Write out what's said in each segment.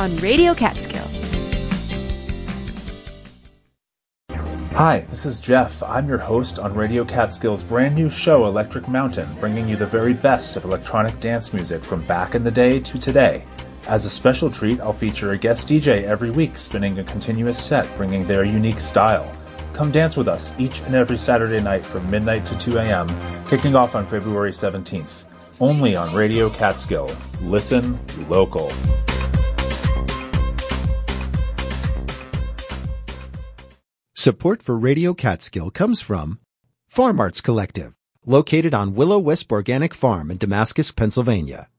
on Radio Catskill. Hi, this is Jeff. I'm your host on Radio Catskill's brand new show, Electric Mountain, bringing you the very best of electronic dance music from back in the day to today. As a special treat, I'll feature a guest DJ every week spinning a continuous set, bringing their unique style. Come dance with us each and every Saturday night from midnight to 2 a.m., kicking off on February 17th. Only on Radio Catskill. Listen local. Support for Radio Catskill comes from Farm Arts Collective, located on Willow Wisp Organic Farm in Damascus, Pennsylvania.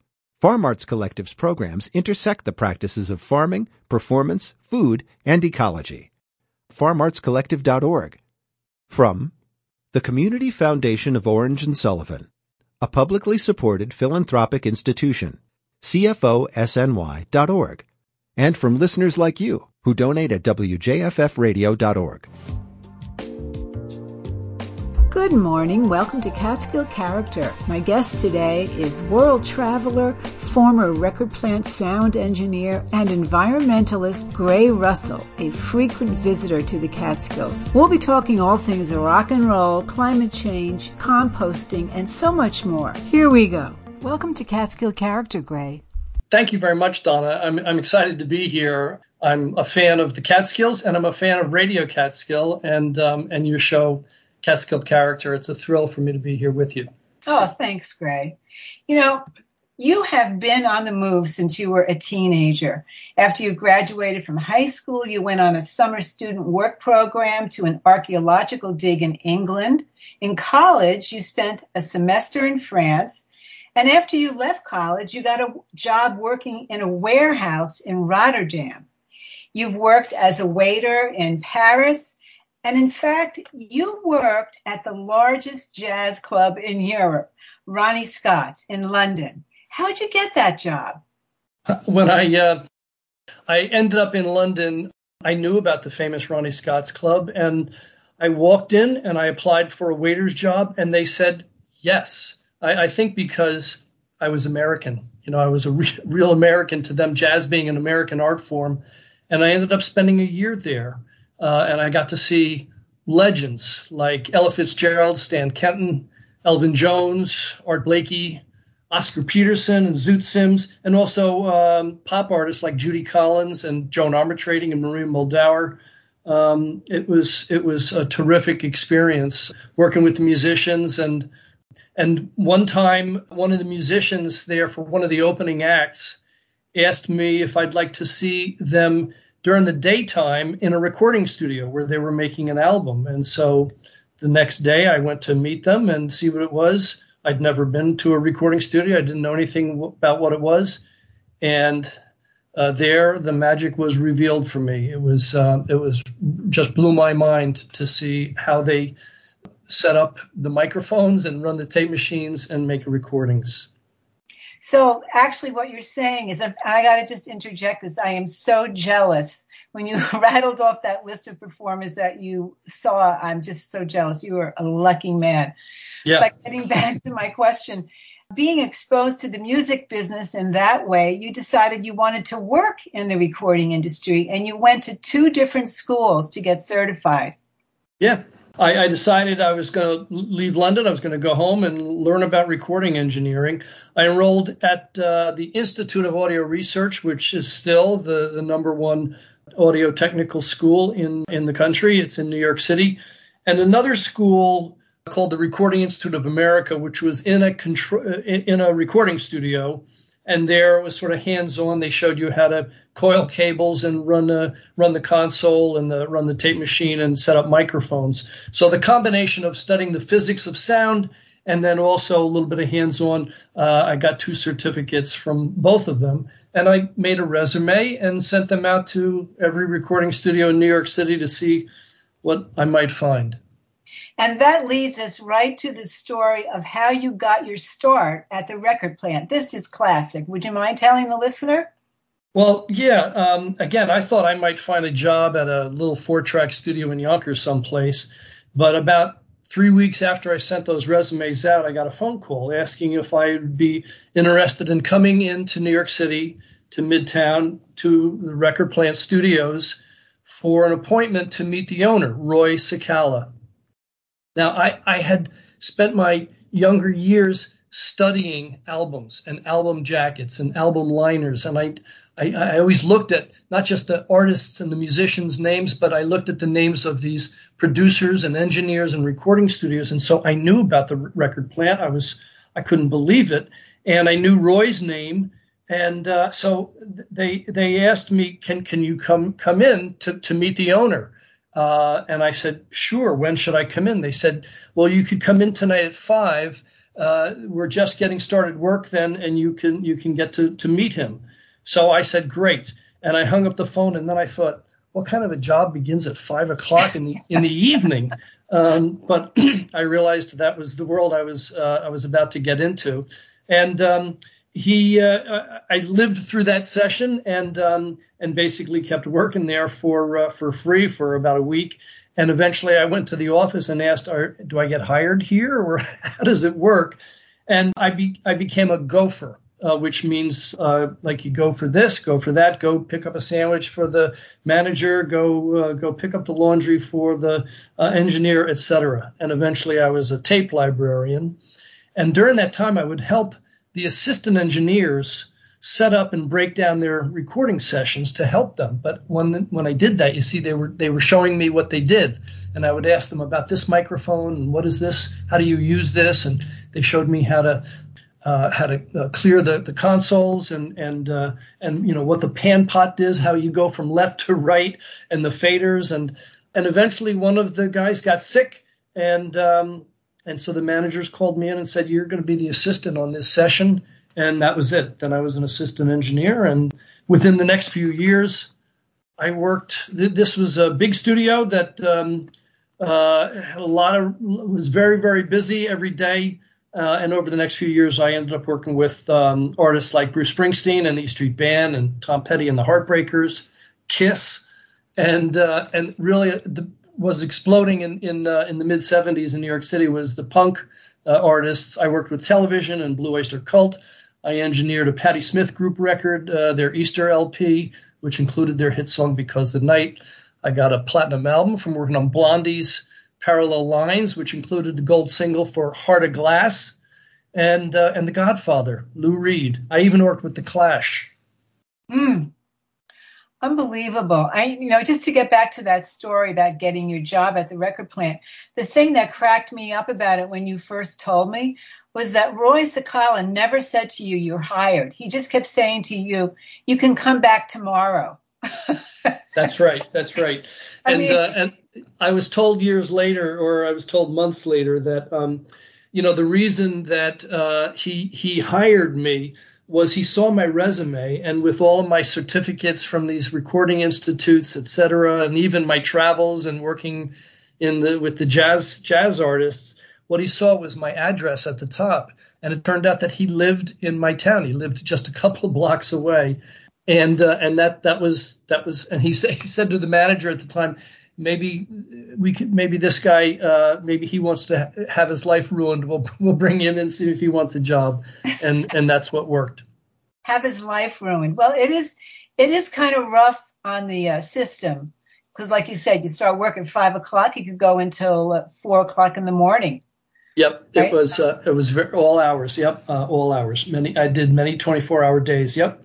Farm Arts Collective's programs intersect the practices of farming, performance, food, and ecology. FarmArtsCollective.org. From the Community Foundation of Orange and Sullivan, a publicly supported philanthropic institution, CFOSNY.org and from listeners like you who donate at WJFFradio.org. Good morning. Welcome to Catskill Character. My guest today is world traveler, former record plant sound engineer, and environmentalist Gray Russell, a frequent visitor to the Catskills. We'll be talking all things rock and roll, climate change, composting, and so much more. Here we go. Welcome to Catskill Character, Gray. Thank you very much, Donna. I'm, I'm excited to be here. I'm a fan of the Catskills, and I'm a fan of Radio Catskill and um, and your show, Catskill Character. It's a thrill for me to be here with you. Oh, thanks, Gray. You know, you have been on the move since you were a teenager. After you graduated from high school, you went on a summer student work program to an archaeological dig in England. In college, you spent a semester in France and after you left college, you got a job working in a warehouse in Rotterdam. You've worked as a waiter in Paris. And in fact, you worked at the largest jazz club in Europe, Ronnie Scott's in London. How'd you get that job? When I uh, I ended up in London, I knew about the famous Ronnie Scott's club, and I walked in and I applied for a waiter's job, and they said yes. I, I think because I was American. You know, I was a re- real American to them, jazz being an American art form. And I ended up spending a year there. Uh, and I got to see legends like Ella Fitzgerald, Stan Kenton, Elvin Jones, Art Blakey, Oscar Peterson, and Zoot Sims, and also um, pop artists like Judy Collins and Joan Armatrading and Maria Muldaur. Um, it was it was a terrific experience working with the musicians and and one time, one of the musicians there for one of the opening acts asked me if I'd like to see them during the daytime in a recording studio where they were making an album. And so the next day I went to meet them and see what it was. I'd never been to a recording studio. I didn't know anything about what it was. And uh, there, the magic was revealed for me. It was uh, it was just blew my mind to see how they set up the microphones and run the tape machines and make recordings. So, actually, what you're saying is, I got to just interject this. I am so jealous when you rattled off that list of performers that you saw. I'm just so jealous. You are a lucky man. Yeah. But getting back to my question, being exposed to the music business in that way, you decided you wanted to work in the recording industry and you went to two different schools to get certified. Yeah, I, I decided I was going to leave London. I was going to go home and learn about recording engineering. I enrolled at uh, the Institute of Audio Research, which is still the, the number one audio technical school in, in the country. It's in New York City. And another school called the Recording Institute of America, which was in a control, in a recording studio and there it was sort of hands-on. They showed you how to coil cables and run the run the console and the, run the tape machine and set up microphones. So the combination of studying the physics of sound and then also a little bit of hands-on. Uh, I got two certificates from both of them, and I made a resume and sent them out to every recording studio in New York City to see what I might find. And that leads us right to the story of how you got your start at the record plant. This is classic. Would you mind telling the listener? Well, yeah. Um, again, I thought I might find a job at a little four track studio in Yonkers someplace. But about three weeks after I sent those resumes out, I got a phone call asking if I would be interested in coming into New York City to Midtown to the Record Plant Studios for an appointment to meet the owner, Roy Cicala. Now, I, I had spent my younger years studying albums and album jackets and album liners, and I, I, I always looked at not just the artists and the musicians' names, but I looked at the names of these producers and engineers and recording studios, and so I knew about the record plant. I was I couldn't believe it, and I knew Roy's name and uh, so they they asked me, can can you come come in to to meet the owner? Uh, and I said, sure. When should I come in? They said, well, you could come in tonight at five. Uh, we're just getting started work then, and you can you can get to to meet him. So I said, great. And I hung up the phone, and then I thought, what kind of a job begins at five o'clock in the in the evening? Um, but I realized that was the world I was uh, I was about to get into, and um, he uh, I lived through that session and um, and basically kept working there for uh, for free for about a week. And eventually, I went to the office and asked, Are "Do I get hired here, or how does it work?" And I be, I became a gopher, uh, which means uh, like you go for this, go for that, go pick up a sandwich for the manager, go uh, go pick up the laundry for the uh, engineer, etc. And eventually, I was a tape librarian. And during that time, I would help the assistant engineers set up and break down their recording sessions to help them. But when when I did that, you see, they were they were showing me what they did, and I would ask them about this microphone and what is this? How do you use this? And they showed me how to uh, how to uh, clear the, the consoles and and uh, and you know what the pan pot is, how you go from left to right, and the faders and and eventually one of the guys got sick and um, and so the managers called me in and said, You're going to be the assistant on this session. And that was it. Then I was an assistant engineer. And within the next few years, I worked. This was a big studio that um, uh, had a lot of, was very, very busy every day. Uh, and over the next few years, I ended up working with um, artists like Bruce Springsteen and the E Street Band and Tom Petty and the Heartbreakers, Kiss, and uh, and really the was exploding in in uh, in the mid 70s in New York City was the punk uh, artists. I worked with Television and Blue Oyster Cult. I engineered a Patti Smith group record, uh, their Easter LP, which included their hit song "Because the Night." I got a platinum album from working on Blondie's Parallel Lines, which included the gold single for "Heart of Glass," and uh, and The Godfather, Lou Reed. I even worked with The Clash. Mm. Unbelievable. I, you know, just to get back to that story about getting your job at the record plant, the thing that cracked me up about it when you first told me was that Roy Cicala never said to you, you're hired. He just kept saying to you, you can come back tomorrow. that's right. That's right. I and, mean, uh, and I was told years later, or I was told months later that, um, you know, the reason that uh, he, he hired me was he saw my resume and with all my certificates from these recording institutes, et cetera, and even my travels and working in the with the jazz jazz artists, what he saw was my address at the top. And it turned out that he lived in my town. He lived just a couple of blocks away, and uh, and that that was that was. And he said he said to the manager at the time, maybe we could maybe this guy uh, maybe he wants to ha- have his life ruined we'll we'll bring him in and see if he wants a job and and that's what worked have his life ruined well it is it is kind of rough on the uh, system because like you said you start work at five o'clock you could go until uh, four o'clock in the morning Yep, right? it was uh, it was very, all hours. Yep, uh, all hours. Many I did many twenty four hour days. Yep.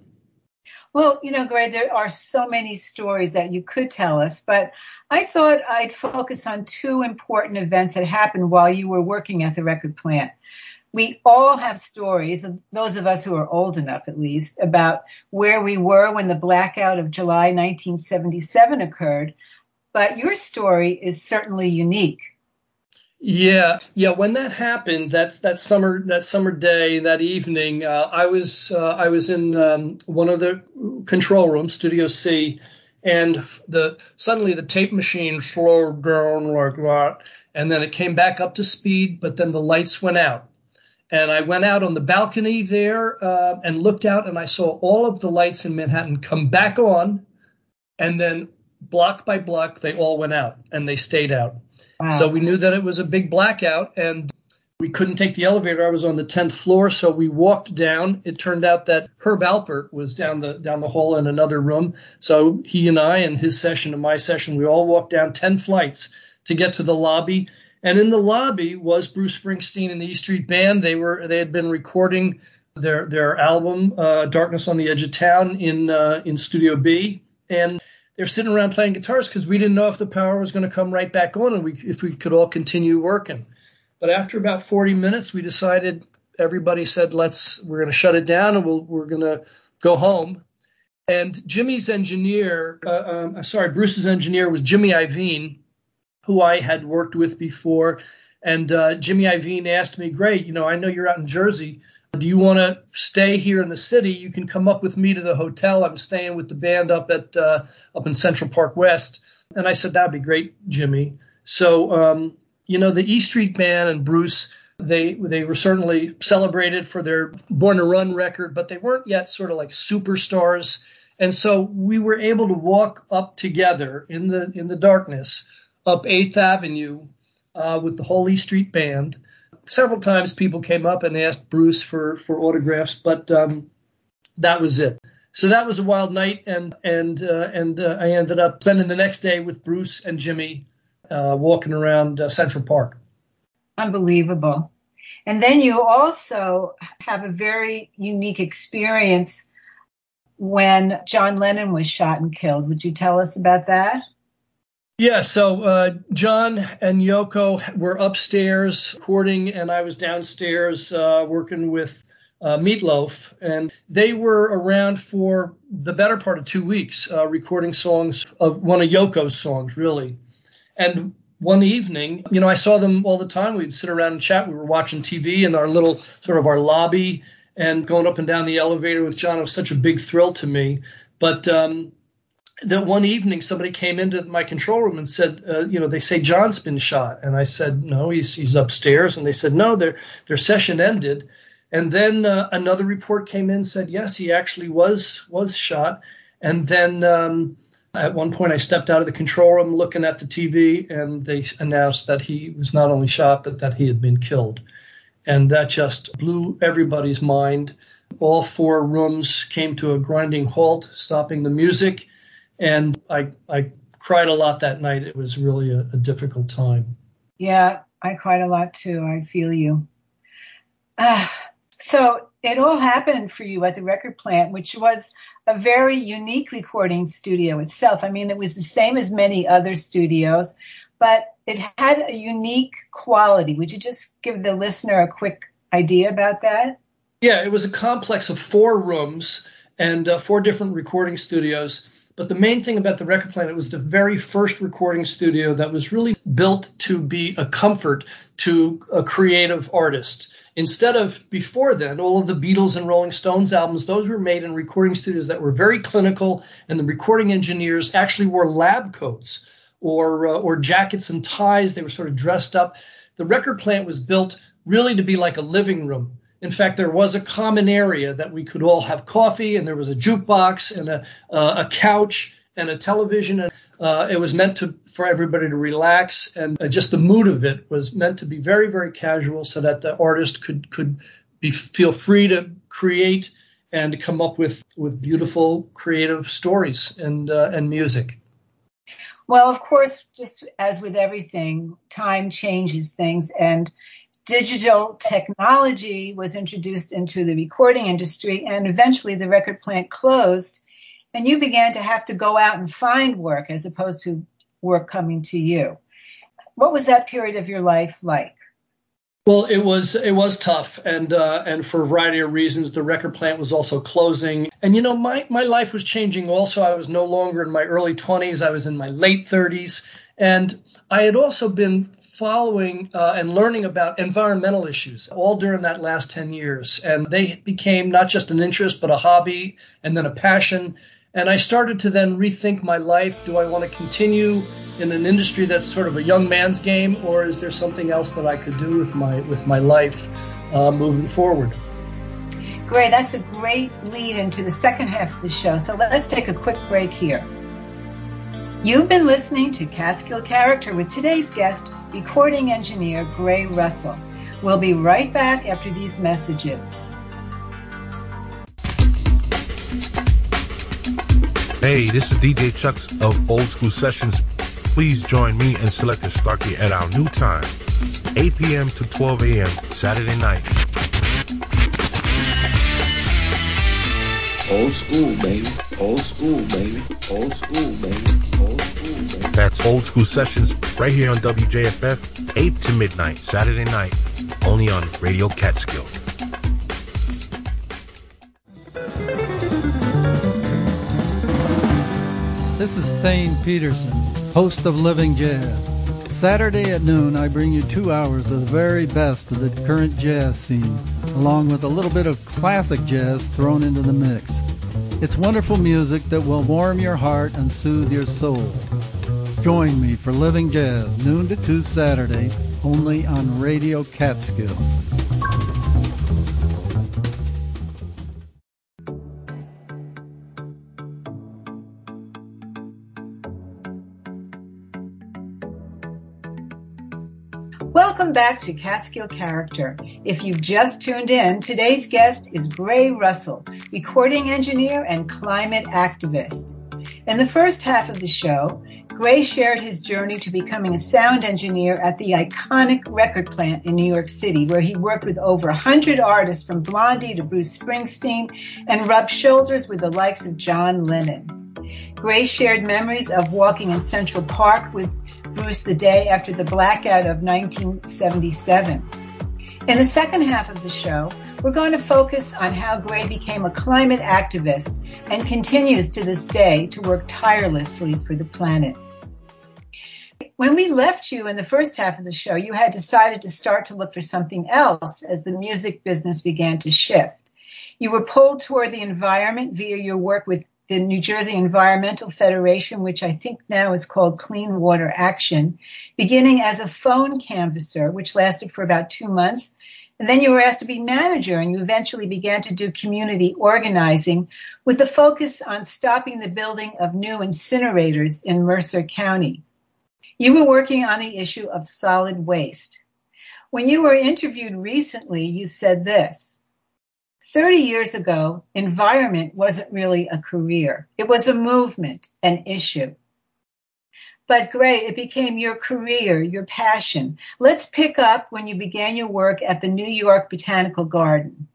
Well, you know, Gray, there are so many stories that you could tell us, but I thought I'd focus on two important events that happened while you were working at the record plant. We all have stories, those of us who are old enough at least, about where we were when the blackout of July 1977 occurred, but your story is certainly unique. Yeah, yeah. When that happened, that's that summer, that summer day, that evening, uh, I was uh, I was in um, one of the control rooms, Studio C, and the suddenly the tape machine slowed down like that, and then it came back up to speed, but then the lights went out. And I went out on the balcony there uh, and looked out, and I saw all of the lights in Manhattan come back on, and then block by block, they all went out and they stayed out. Wow. So we knew that it was a big blackout, and we couldn't take the elevator. I was on the 10th floor, so we walked down. It turned out that Herb Alpert was down the down the hall in another room. So he and I and his session and my session, we all walked down 10 flights to get to the lobby. And in the lobby was Bruce Springsteen and the E Street Band. They were they had been recording their their album uh, Darkness on the Edge of Town in uh, in Studio B, and they're sitting around playing guitars because we didn't know if the power was going to come right back on and we if we could all continue working. But after about 40 minutes, we decided everybody said, let's, we're going to shut it down and we'll, we're going to go home. And Jimmy's engineer, uh, um, sorry, Bruce's engineer was Jimmy Iovine, who I had worked with before. And uh, Jimmy Iovine asked me, Gray, you know, I know you're out in Jersey. Do you want to stay here in the city? You can come up with me to the hotel. I'm staying with the band up at uh, up in Central Park West. And I said, that'd be great, Jimmy. So um, you know, the E Street Band and Bruce, they they were certainly celebrated for their Born to Run record, but they weren't yet sort of like superstars. And so we were able to walk up together in the in the darkness up Eighth Avenue uh, with the whole E Street Band. Several times people came up and asked Bruce for for autographs, but um, that was it. So that was a wild night, and and uh, and uh, I ended up spending the next day with Bruce and Jimmy uh, walking around uh, Central Park. Unbelievable. And then you also have a very unique experience when John Lennon was shot and killed. Would you tell us about that? Yeah, so uh, John and Yoko were upstairs recording, and I was downstairs uh, working with uh, Meat Loaf, and they were around for the better part of two weeks, uh, recording songs of one of Yoko's songs, really. And one evening, you know, I saw them all the time. We'd sit around and chat. We were watching TV in our little sort of our lobby and going up and down the elevator with John. It was such a big thrill to me. But um, that one evening, somebody came into my control room and said, uh, you know, they say John's been shot. And I said, no, he's, he's upstairs. And they said, no, their, their session ended. And then uh, another report came in said, yes, he actually was was shot. And then um, at one point, I stepped out of the control room looking at the TV, and they announced that he was not only shot, but that he had been killed. And that just blew everybody's mind. All four rooms came to a grinding halt, stopping the music. And I, I cried a lot that night. It was really a, a difficult time. Yeah, I cried a lot too. I feel you. Uh, so it all happened for you at the record plant, which was a very unique recording studio itself. I mean, it was the same as many other studios, but it had a unique quality. Would you just give the listener a quick idea about that? Yeah, it was a complex of four rooms and uh, four different recording studios. But the main thing about the record plant, it was the very first recording studio that was really built to be a comfort to a creative artist. Instead of before then, all of the Beatles and Rolling Stones albums, those were made in recording studios that were very clinical, and the recording engineers actually wore lab coats or uh, or jackets and ties. They were sort of dressed up. The record plant was built really to be like a living room. In fact, there was a common area that we could all have coffee, and there was a jukebox and a uh, a couch and a television. And uh, it was meant to for everybody to relax, and uh, just the mood of it was meant to be very, very casual, so that the artist could could be feel free to create and come up with with beautiful, creative stories and uh, and music. Well, of course, just as with everything, time changes things, and digital technology was introduced into the recording industry, and eventually the record plant closed and you began to have to go out and find work as opposed to work coming to you. What was that period of your life like? Well, it was it was tough, and uh, and for a variety of reasons, the record plant was also closing. And you know, my my life was changing. Also, I was no longer in my early twenties; I was in my late thirties, and I had also been following uh, and learning about environmental issues all during that last ten years, and they became not just an interest but a hobby, and then a passion, and I started to then rethink my life. Do I want to continue in an industry that's sort of a young man's game, or is there something else that I could do with my with my life uh, moving forward? Great. That's a great lead into the second half of the show. So let's take a quick break here. You've been listening to Catskill Character with today's guest, recording engineer Gray Russell. We'll be right back after these messages. Hey, this is DJ Chucks of Old School Sessions. Please join me and Selector Starkey at our new time, 8 p.m. to 12 a.m. Saturday night. Old school, baby. Old school, baby. Old school, baby. Old school, baby. That's Old School Sessions right here on WJFF, 8 to midnight, Saturday night, only on Radio Catskill. This is Thane Peterson, host of Living Jazz. Saturday at noon, I bring you two hours of the very best of the current jazz scene, along with a little bit of classic jazz thrown into the mix. It's wonderful music that will warm your heart and soothe your soul. Join me for Living Jazz, noon to 2 Saturday, only on Radio Catskill. Welcome back to Catskill Character. If you've just tuned in, today's guest is Gray Russell, recording engineer and climate activist. In the first half of the show, Gray shared his journey to becoming a sound engineer at the iconic record plant in New York City, where he worked with over 100 artists from Blondie to Bruce Springsteen and rubbed shoulders with the likes of John Lennon. Gray shared memories of walking in Central Park with Bruce the day after the blackout of 1977. In the second half of the show, we're going to focus on how Gray became a climate activist and continues to this day to work tirelessly for the planet. When we left you in the first half of the show, you had decided to start to look for something else as the music business began to shift. You were pulled toward the environment via your work with the New Jersey Environmental Federation, which I think now is called Clean Water Action, beginning as a phone canvasser, which lasted for about two months. And then you were asked to be manager, and you eventually began to do community organizing with the focus on stopping the building of new incinerators in Mercer County. You were working on the issue of solid waste. When you were interviewed recently, you said this 30 years ago, environment wasn't really a career. It was a movement, an issue. But Gray, it became your career, your passion. Let's pick up when you began your work at the New York Botanical Garden.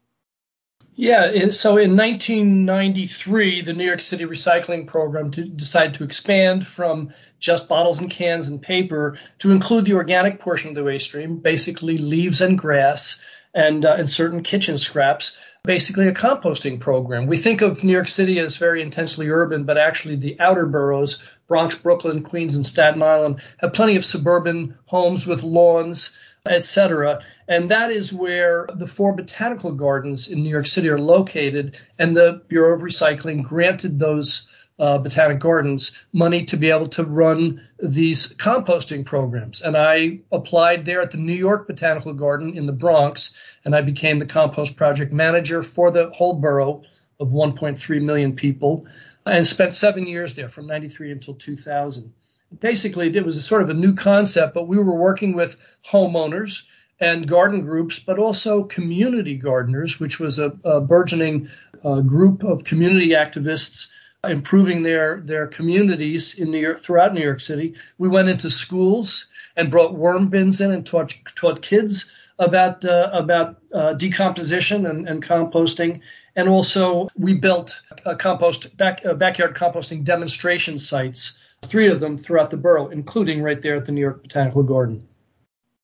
Yeah, so in 1993, the New York City Recycling Program to, decided to expand from just bottles and cans and paper to include the organic portion of the waste stream, basically leaves and grass and, uh, and certain kitchen scraps basically a composting program. We think of New York City as very intensely urban, but actually the outer boroughs, Bronx, Brooklyn, Queens, and Staten Island, have plenty of suburban homes with lawns, etc. And that is where the four botanical gardens in New York City are located, and the Bureau of Recycling granted those uh, Botanic Gardens money to be able to run these composting programs. And I applied there at the New York Botanical Garden in the Bronx, and I became the compost project manager for the whole borough of 1.3 million people and spent seven years there from 93 until 2000. Basically, it was a sort of a new concept, but we were working with homeowners and garden groups, but also community gardeners, which was a, a burgeoning uh, group of community activists improving their their communities in New York throughout New York City. We went into schools and brought worm bins in and taught taught kids about uh, about uh, decomposition and, and, composting, and also we built a compost back backyard composting demonstration sites, three of them throughout the borough, including right there at the New York Botanical Garden.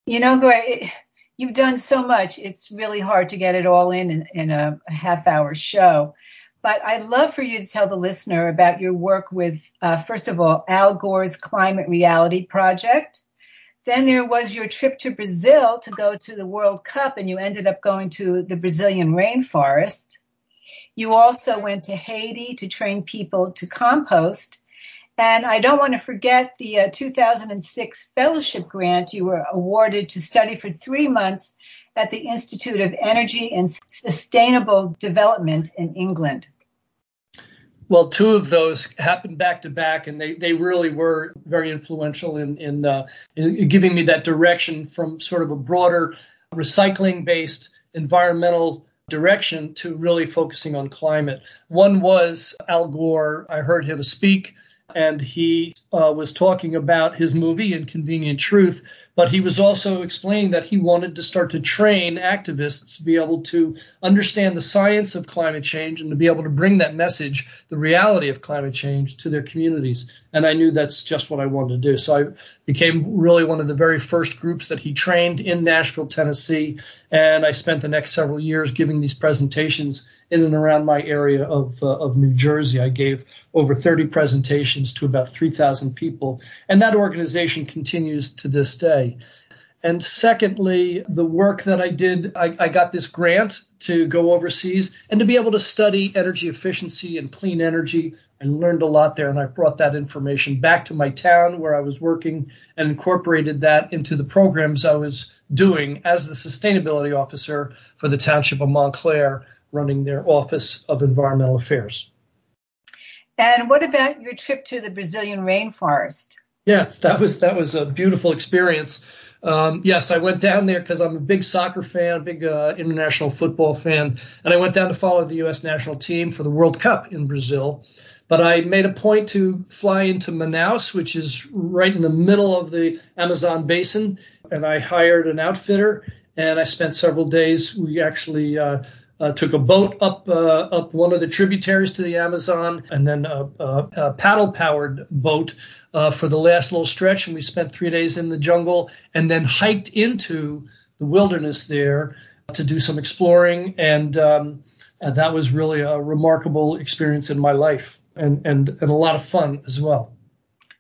You know, Gray, you've done so much; it's really hard to get it all in in, in a half hour show. But I'd love for you to tell the listener about your work with, uh, first of all, Al Gore's Climate Reality Project. Then there was your trip to Brazil to go to the World Cup, and you ended up going to the Brazilian rainforest. You also went to Haiti to train people to compost. And I don't want to forget the uh, 2006 fellowship grant you were awarded to study for three months at the Institute of Energy and Sustainable Development in England. Well, two of those happened back to back, and they, they really were very influential in in, uh, in giving me that direction from sort of a broader recycling based environmental direction to really focusing on climate. One was Al Gore. I heard him speak and he uh, was talking about his movie Inconvenient Truth, but he was also explaining that he wanted to start to train activists to be able to understand the science of climate change and to be able to bring that message, the reality of climate change, to their communities. And I knew that's just what I wanted to do. So I became really one of the very first groups that he trained in Nashville, Tennessee. And I spent the next several years giving these presentations in and around my area of, uh, of New Jersey. I gave over 30 presentations to about 3,000 people, and that organization continues to this day. And secondly, the work that I did, I, I, got this grant to go overseas and to be able to study energy efficiency and clean energy. I learned a lot there, and I brought that information back to my town where I was working and incorporated that into the programs I was doing as the sustainability officer for the township of Montclair running their Office of Environmental Affairs. And what about your trip to the Brazilian rainforest? Yeah, that was that was a beautiful experience. Um, yes, I went down there because I'm a big soccer fan, a big uh, international football fan, and I went down to follow the U.S. national team for the World Cup in Brazil. But I made a point to fly into Manaus, which is right in the middle of the Amazon basin, and I hired an outfitter, and I spent several days. We actually uh, uh, took a boat up uh, up one of the tributaries to the Amazon, and then a, a, a paddle powered boat uh, for the last little stretch. And we spent three days in the jungle, and then hiked into the wilderness there to do some exploring. And, um, that was really a remarkable experience in my life, and and and a lot of fun as well.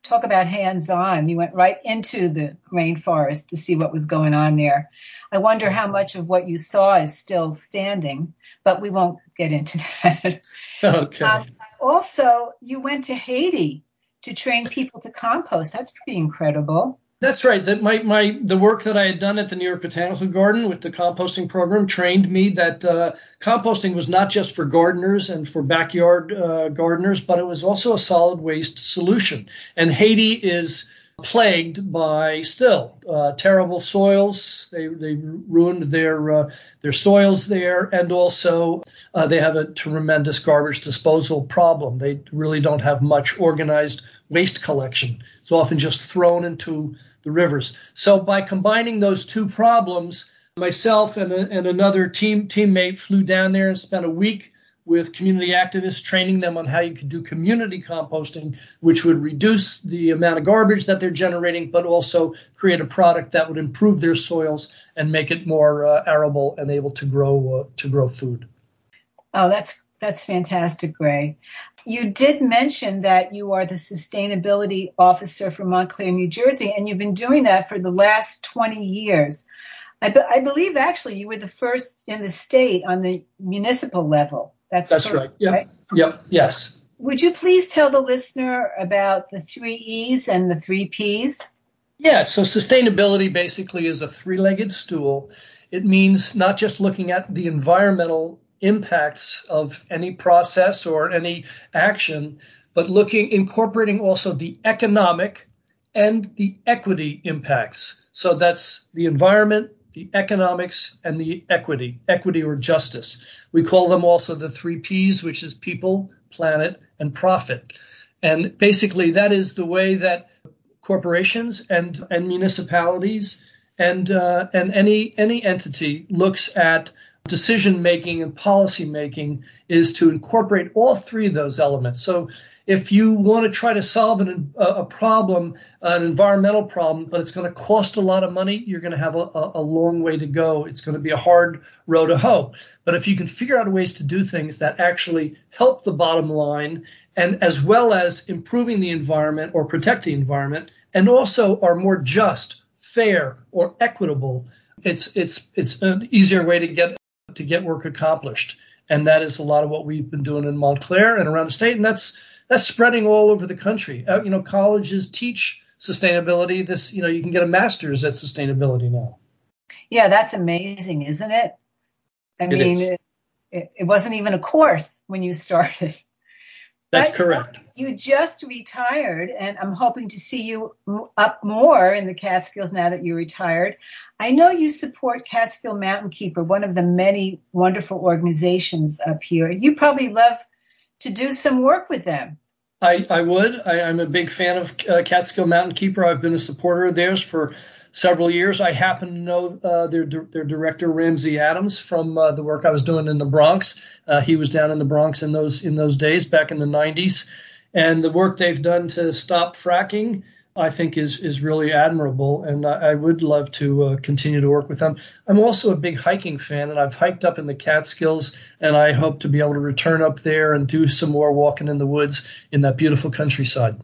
Talk about hands on. You went right into the rainforest to see what was going on there. I wonder how much of what you saw is still standing, but we won't get into that. Okay. Um, also, you went to Haiti to train people to compost. That's pretty incredible. That's right. That my my the work that I had done at the New York Botanical Garden with the composting program trained me that uh, composting was not just for gardeners and for backyard uh, gardeners, but it was also a solid waste solution. And Haiti is plagued by still uh, terrible soils. They they ruined their uh, their soils there, and also uh, they have a tremendous garbage disposal problem. They really don't have much organized waste collection. It's often just thrown into the rivers. So by combining those two problems, myself and, a, and another team teammate flew down there and spent a week with community activists, training them on how you could do community composting, which would reduce the amount of garbage that they're generating, but also create a product that would improve their soils and make it more uh, arable and able to grow uh, to grow food. Oh, that's that's fantastic, Gray. You did mention that you are the sustainability officer for Montclair, New Jersey, and you've been doing that for the last 20 years. I, be- I believe actually you were the first in the state on the municipal level that's, That's correct, right. Yep. Right? Yep. Yes. Would you please tell the listener about the three E's and the three P's? Yeah. So sustainability basically is a three-legged stool. It means not just looking at the environmental impacts of any process or any action, but looking, incorporating also the economic and the equity impacts. So that's the environment, the economics, and the equity, equity or justice. We call them also the three P's, which is people, planet, and profit. And basically, that is the way that corporations and, and municipalities and uh, and any any entity looks at decision making and policy making is to incorporate all three of those elements. So if you want to try to solve an, a problem, an environmental problem, but it's going to cost a lot of money, you're going to have a, a long way to go. It's going to be a hard row to hoe. But if you can figure out ways to do things that actually help the bottom line, and as well as improving the environment or protect the environment, and also are more just, fair, or equitable, it's it's it's an easier way to get to get work accomplished. And that is a lot of what we've been doing in Montclair and around the state. And that's that's spreading all over the country. Uh, you know, colleges teach sustainability. This, you know, you can get a master's at sustainability now. Yeah, that's amazing, isn't it? I it mean, it, it, wasn't even a course when you started. That's but, correct. You just retired, and I'm hoping to see you up more in the Catskills now that you're retired. I know you support Catskill Mountain Keeper, one of the many wonderful organizations up here. You probably love to do some work with them. I, I would. I, am a big fan of uh, Catskill Mountain Keeper. I've been a supporter of theirs for several years. I happen to know uh, their their director Ramsey Adams from uh, the work I was doing in the Bronx. Uh, he was down in the Bronx in those in those days back in the 90s, and the work they've done to stop fracking. I think is is really admirable, and I, I would love to uh, continue to work with them. I'm also a big hiking fan, and I've hiked up in the Catskills, and I hope to be able to return up there and do some more walking in the woods in that beautiful countryside.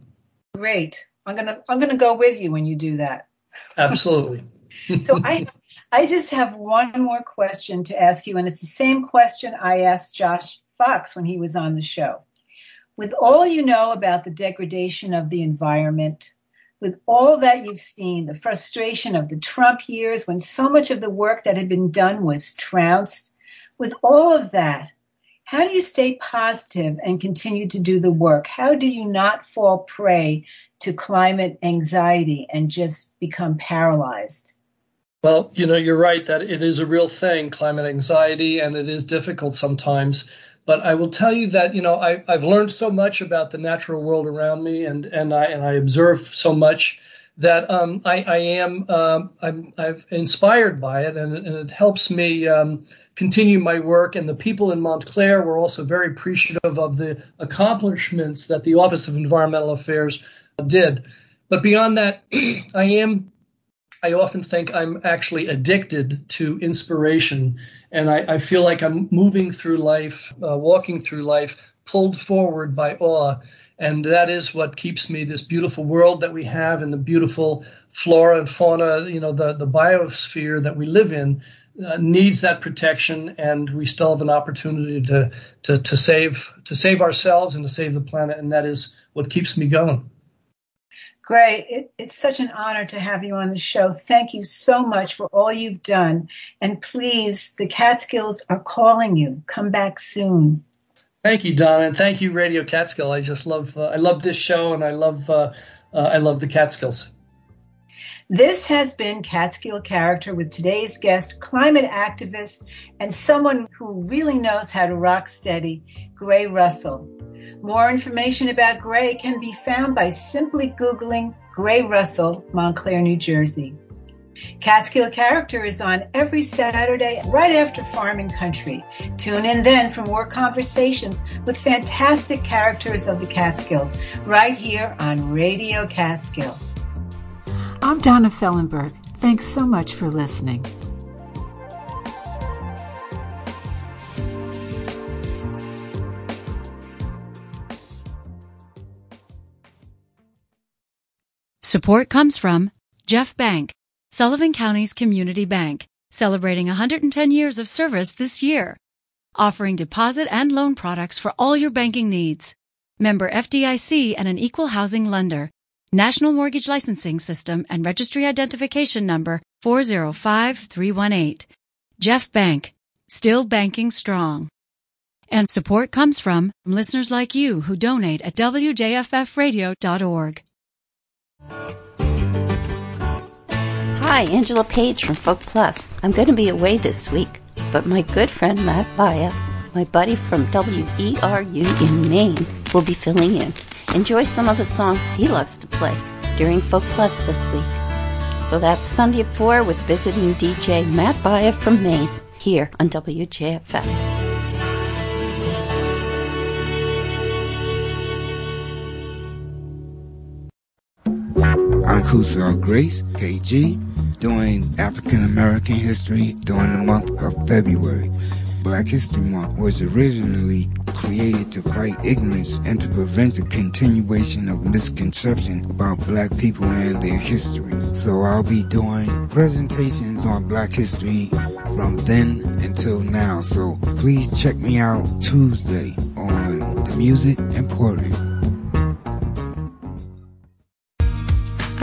Great. I'm gonna I'm gonna go with you when you do that. Absolutely. so I I just have one more question to ask you, and it's the same question I asked Josh Fox when he was on the show. With all you know about the degradation of the environment, with all that you've seen, the frustration of the Trump years when so much of the work that had been done was trounced, with all of that, how do you stay positive and continue to do the work? How do you not fall prey to climate anxiety and just become paralyzed? Well, you know, you're right that it is a real thing, climate anxiety, and it is difficult sometimes. But I will tell you that you know I, have learned so much about the natural world around me, and and I and I observe so much that um, I, I, am um, I'm, I'm, inspired by it, and, and it helps me um, continue my work. And the people in Montclair were also very appreciative of the accomplishments that the Office of Environmental Affairs did. But beyond that, I am, I often think I'm actually addicted to inspiration. And I, I feel like I'm moving through life, uh, walking through life, pulled forward by awe. And that is what keeps me this beautiful world that we have and the beautiful flora and fauna, you know, the, the biosphere that we live in. Uh, needs that protection, and we still have an opportunity to, to to save to save ourselves and to save the planet, and that is what keeps me going. Gray, it, it's such an honor to have you on the show. Thank you so much for all you've done. And please, the Catskills are calling you. Come back soon. Thank you, Donna, and thank you, Radio Catskill. I just love uh, I love this show, and I love uh, uh, I love the Catskills. This has been Catskill Character with today's guest, climate activist and someone who really knows how to rock steady, Gray Russell. More information about Gray can be found by simply Googling Gray Russell, Montclair, New Jersey. Catskill Character is on every Saturday right after Farming Country. Tune in then for more conversations with fantastic characters of the Catskills right here on Radio Catskill. I'm Donna Fellenberg. Thanks so much for listening. Support comes from Jeff Bank, Sullivan County's community bank, celebrating 110 years of service this year, offering deposit and loan products for all your banking needs. Member FDIC and an equal housing lender. National Mortgage Licensing System and Registry Identification Number 405318. Jeff Bank, still banking strong. And support comes from listeners like you who donate at wjffradio.org. Hi, Angela Page from Folk Plus. I'm going to be away this week, but my good friend Matt Baya, my buddy from WERU in Maine, will be filling in. Enjoy some of the songs he loves to play during Folk Plus this week. So that's Sunday at 4 with visiting DJ Matt Baya from Maine here on WJFF. Kusa Grace, KG, doing African American history during the month of February. Black History Month was originally created to fight ignorance and to prevent the continuation of misconception about black people and their history. So I'll be doing presentations on black history from then until now. So please check me out Tuesday on the Music and Emporium.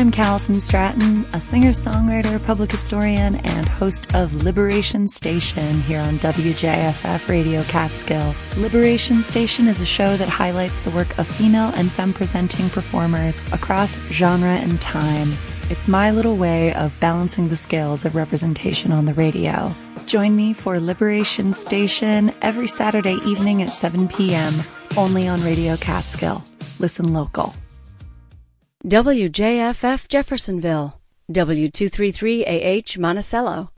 I'm Callison Stratton, a singer-songwriter, public historian, and host of Liberation Station here on WJFF Radio Catskill. Liberation Station is a show that highlights the work of female and femme-presenting performers across genre and time. It's my little way of balancing the scales of representation on the radio. Join me for Liberation Station every Saturday evening at 7 p.m. only on Radio Catskill. Listen local. WJFF Jeffersonville, W233AH Monticello,